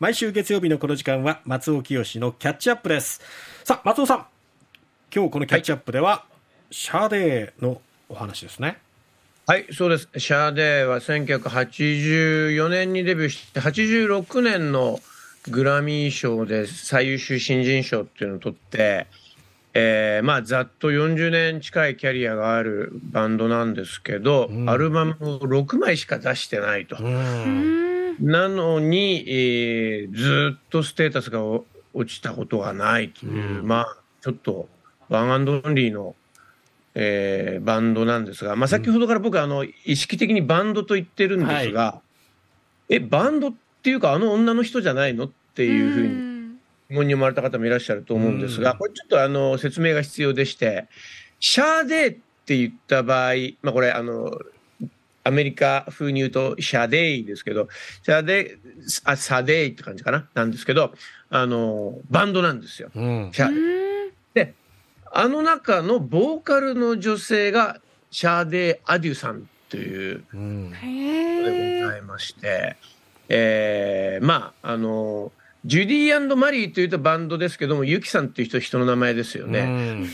毎週月曜日のこの時間は松尾潔のキャッチアップです。さあ松尾さん。今日このキャッチアップでは、はい、シャーデーのお話ですね。はいそうです。シャーデーは1984年にデビューして86年のグラミー賞で最優秀新人賞っていうのを取ってえー、まあざっと40年近いキャリアがあるバンドなんですけど、うん、アルバムを6枚しか出してないと。なのに、えー、ずっとステータスが落ちたことがないという、うん、まあちょっとワンアンドオンリーの、えー、バンドなんですが、まあ、先ほどから僕あの意識的にバンドと言ってるんですが、はい、えバンドっていうかあの女の人じゃないのっていうふうに。疑問に思われた方もいらっしゃると思うんですが、これちょっとあの説明が必要でして、シャーデーって言った場合、まあ、これあの、アメリカ風に言うとシャデイですけど、シャデイ、あ、サデイって感じかな？なんですけど、あの、バンドなんですよ。うん、で、あの中のボーカルの女性がシャーデー・アデュさんというでございまして、えー、まあ、あの、ジュディマリーというとバンドですけども、ユキさんっていう人、人の名前ですよね。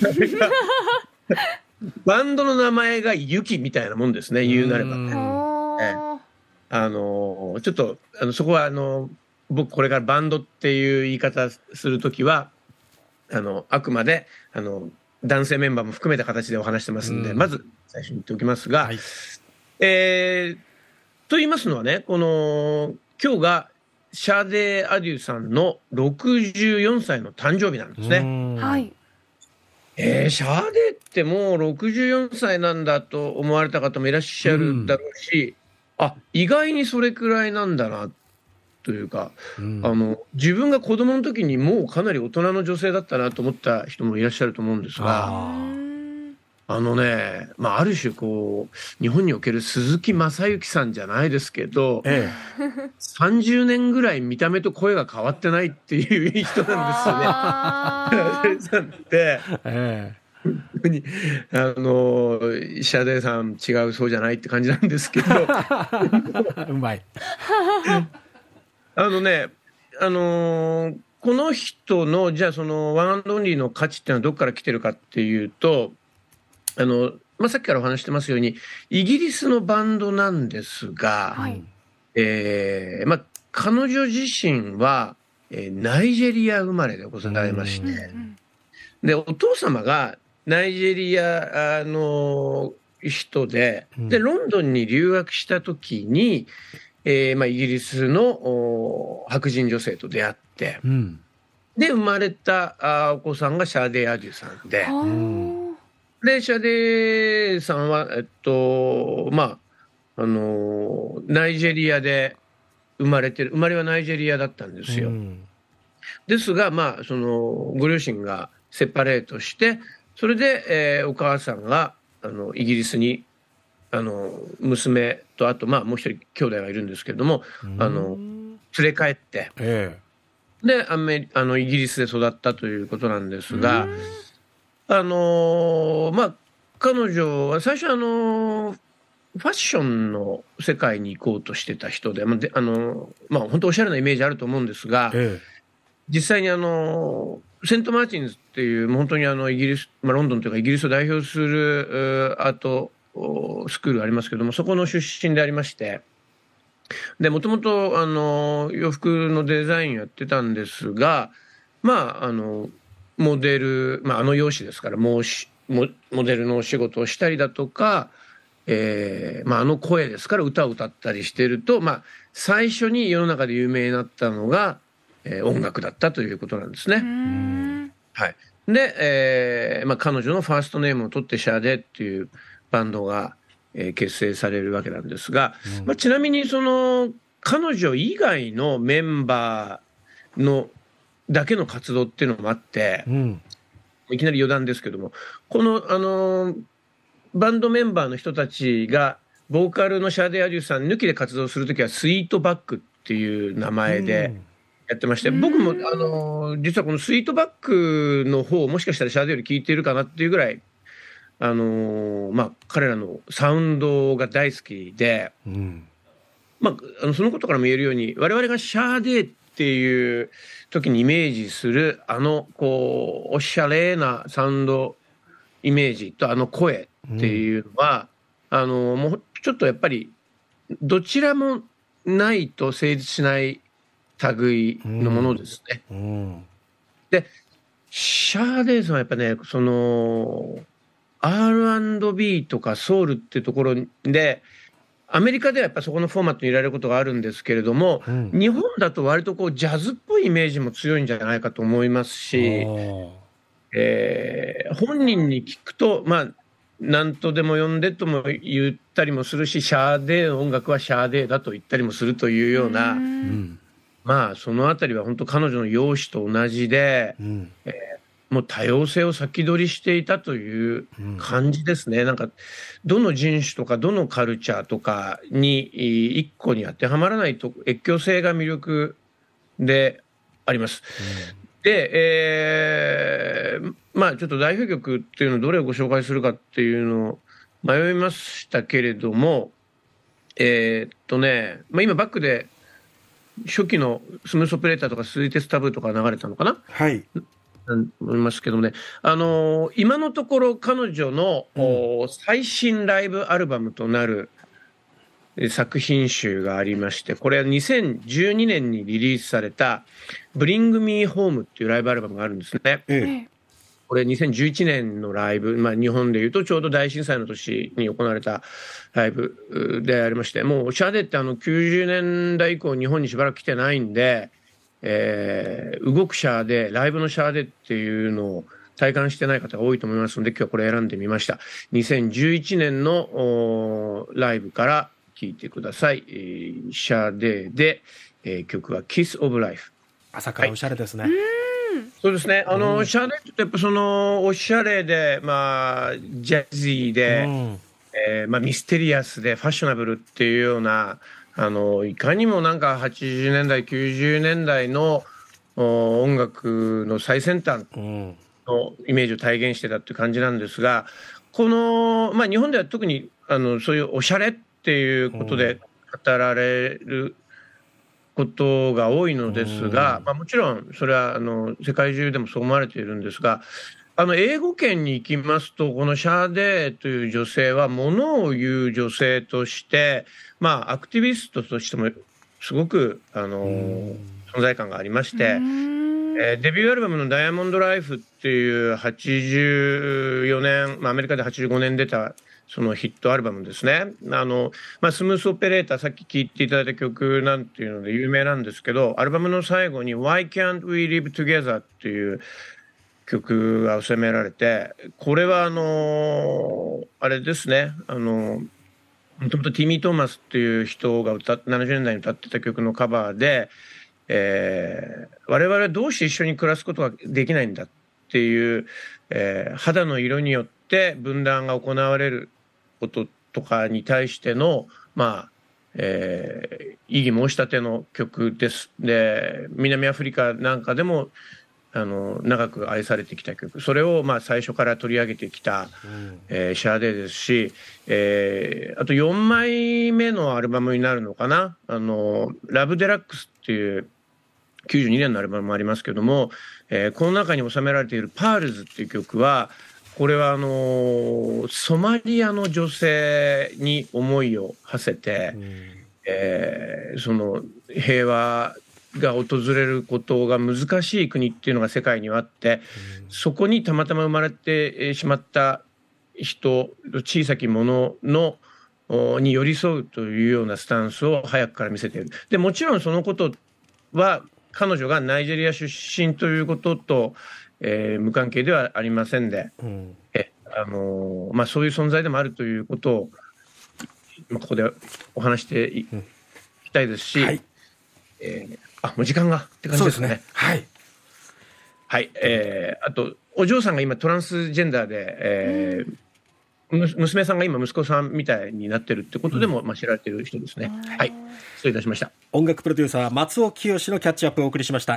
バンドの名前がユキみたいなもんですね、言うなればね。あの、ちょっと、あのそこは、あの、僕これからバンドっていう言い方するときは、あの、あくまで、あの、男性メンバーも含めた形でお話してますんで、まず最初に言っておきますが、はい、えー、と言いますのはね、この、今日がシャーデー・アデューさんの64歳の誕生日なんですね。はい。えー、シャーデーってもう64歳なんだと思われた方もいらっしゃるだろうし、うん、あ意外にそれくらいなんだなというか、うん、あの自分が子供の時にもうかなり大人の女性だったなと思った人もいらっしゃると思うんですが。あのね、まあ、ある種こう日本における鈴木雅之さんじゃないですけど、ええ、30年ぐらい見た目と声が変わってないっていう人なんですよね。で、ええにあのシャデーさん違うそうじゃないって感じなんですけど。うまい。あのねあのこの人のじゃあそのワンアンドオンリーの価値っていうのはどこから来てるかっていうとあの、まあ、さっきからお話してますように、イギリスのバンドなんですが、はい、えー、まあ、彼女自身は、えー、ナイジェリア生まれでございまして、で、お父様がナイジェリアの人で、で、ロンドンに留学した時に、えーまあ、イギリスの白人女性と出会って、うん、で、生まれたあお子さんがシャーデー・アデュさんで、で、シャデーさんは、えっと、まあ、あの、ナイジェリアで生まれてる、生まれはナイジェリアだったんですよ。うん、ですが、まあ、その、ご両親がセパレートして、それで、えー、お母さんが、あの、イギリスに、あの、娘と、あと、まあ、もう一人兄弟がいるんですけれども、あの、連れ帰って、ええ、で、アメあの、イギリスで育ったということなんですが、あのー、まあ、彼女は最初あのー、ファッションの世界に行こうとしてた人で、まあ、であのー、まあ、本当おしゃれなイメージあると思うんですが、ええ、実際にあのセント・マーチンズっていう本当にあのイギリス、まあ、ロンドンというかイギリスを代表するアートスクールありますけどもそこの出身でありましてでもともとあの洋服のデザインやってたんですがまああのモデル、まあ、あの容姿ですからもうしモモデルのお仕事をしたりだとか、えーまあ、あの声ですから歌を歌ったりしてると、まあ、最初に世の中で有名になったのが、えー、音楽だったということなんですね。はい、で、えーまあ、彼女のファーストネームを取ってシャーデっていうバンドが、えー、結成されるわけなんですが、うん、まあ、ちなみにその彼女以外のメンバーのだけの活動っていうのもあって、うん、いきなり余談ですけども、この、あのバンドメンバーの人たちが、ボーカルのシャーデー・アデューさん抜きで活動するときは、スイートバックっていう名前でやってまして、うん、僕も、あの実はこのスイートバックの方、もしかしたらシャーデーより聞いているかなっていうぐらい、あのまあ、彼らのサウンドが大好きで、うん。まあ、あのそのことからも言えるように我々がシャーデーってっていう時にイメージするあのこうおしゃれなサウンドイメージとあの声っていうのは、うん、あのもうちょっとやっぱりどちらもないと成立しない類のものですね。うんうん、でシャーデーズはやっぱねその R&B とかソウルっていうところでアメリカではやっぱそこのフォーマットにいられることがあるんですけれども、うん、日本だと割とこうジャズっぽいイメージも強いんじゃないかと思いますし、えー、本人に聞くと、まあ、何とでも呼んでとも言ったりもするし、シャーデーの音楽はシャーデーだと言ったりもするというような、うまあ、そのあたりは本当彼女の容姿と同じで、うん、えー、もう多様性を先取りしていたという感じですね。うん、なんか、どの人種とか、どのカルチャーとかに、一個に当てはまらないと、越境性が魅力であります。うん、で、えー、まあ、ちょっと代表曲っていうのをどれをご紹介するかっていうのを迷いましたけれども、えー、っとね、まあ、今バックで初期のスムースオペレーターとかスイーテスタブーとか流れたのかな？はい思いますけどね、あのー、今のところ彼女の、うん、最新ライブアルバムとなる作品集がありまして、これは2012年にリリースされた、Bring Me Home っていうライブアルバムがあるんですね。ええ、これ2011年のライブ、まあ日本でいうとちょうど大震災の年に行われたライブでありまして、もうシャデってあの90年代以降日本にしばらく来てないんで、えー、動くシャーデー、ライブのシャーデーっていうのを体感してない方が多いと思いますので、今日はこれ選んでみました。2011年のライブから聴いてください。えー、シャーデーで、えー、曲は Kiss of Life。朝からおしゃれですね。はい、そうですね。あの、うん、シャーデーってやっぱその、おしゃれで、まあ、ジャズィーで、うん、えー、まあ、ミステリアスで、ファッショナブルっていうような、あの、いかにもなんか80年代、90年代の音楽の最先端のイメージを体現してたっていう感じなんですが、この、まあ、日本では特にあのそういうおしゃれっっていうことで語られることが多いのですが、まあ、もちろんそれはあの世界中でもそう思われているんですがあの英語圏に行きますとこのシャーデーという女性はものを言う女性として、まあ、アクティビストとしてもすごくあの存在感がありまして。えー、デビューアルバムの「ダイヤモンド・ライフ」っていう84年、まあ、アメリカで85年出たそのヒットアルバムですね。あの、まあ、スムースオペレーター、さっき聴いていただいた曲なんていうので有名なんですけど、アルバムの最後に Why Can't We Live Together っていう曲が収められて、これはあの、あれですね、あの、もともとティミー・トーマスっていう人が歌っ70年代に歌ってた曲のカバーで、えー、我々はどうして一緒に暮らすことができないんだっていう、えー、肌の色によって分断が行われることとかに対しての、まあ、えー、異議申し立ての曲です。で、南アフリカなんかでも、あの、長く愛されてきた曲。それを、まあ、最初から取り上げてきた、うん、えー、シャーデーですし、えー、あと4枚目のアルバムになるのかな。あの、 Love Deluxe っていう、92年のアルバムもありますけども、えー、この中に収められている Pearls っていう曲は、これはあのソマリアの女性に思いを馳せて、うん、えー、その平和が訪れることが難しい国っていうのが世界にはあって、うん、そこにたまたま生まれてしまった人小さきもののに寄り添うというようなスタンスを早くから見せている。でもちろんそのことは彼女がナイジェリア出身ということと、えー、無関係ではありませんで、うん、えあのー、まあ、そういう存在でもあるということを、まあ、ここでお話していきたいですし、はい、えー、あもう時間が？って感じですね。すねはい、はいえー、あとお嬢さんが今トランスジェンダーで、えー娘さんが今息子さんみたいになってるってことでも、まあ、知られてる人ですね。はい。失礼いたしました。音楽プロデューサー松尾清のキャッチアップをお送りしました。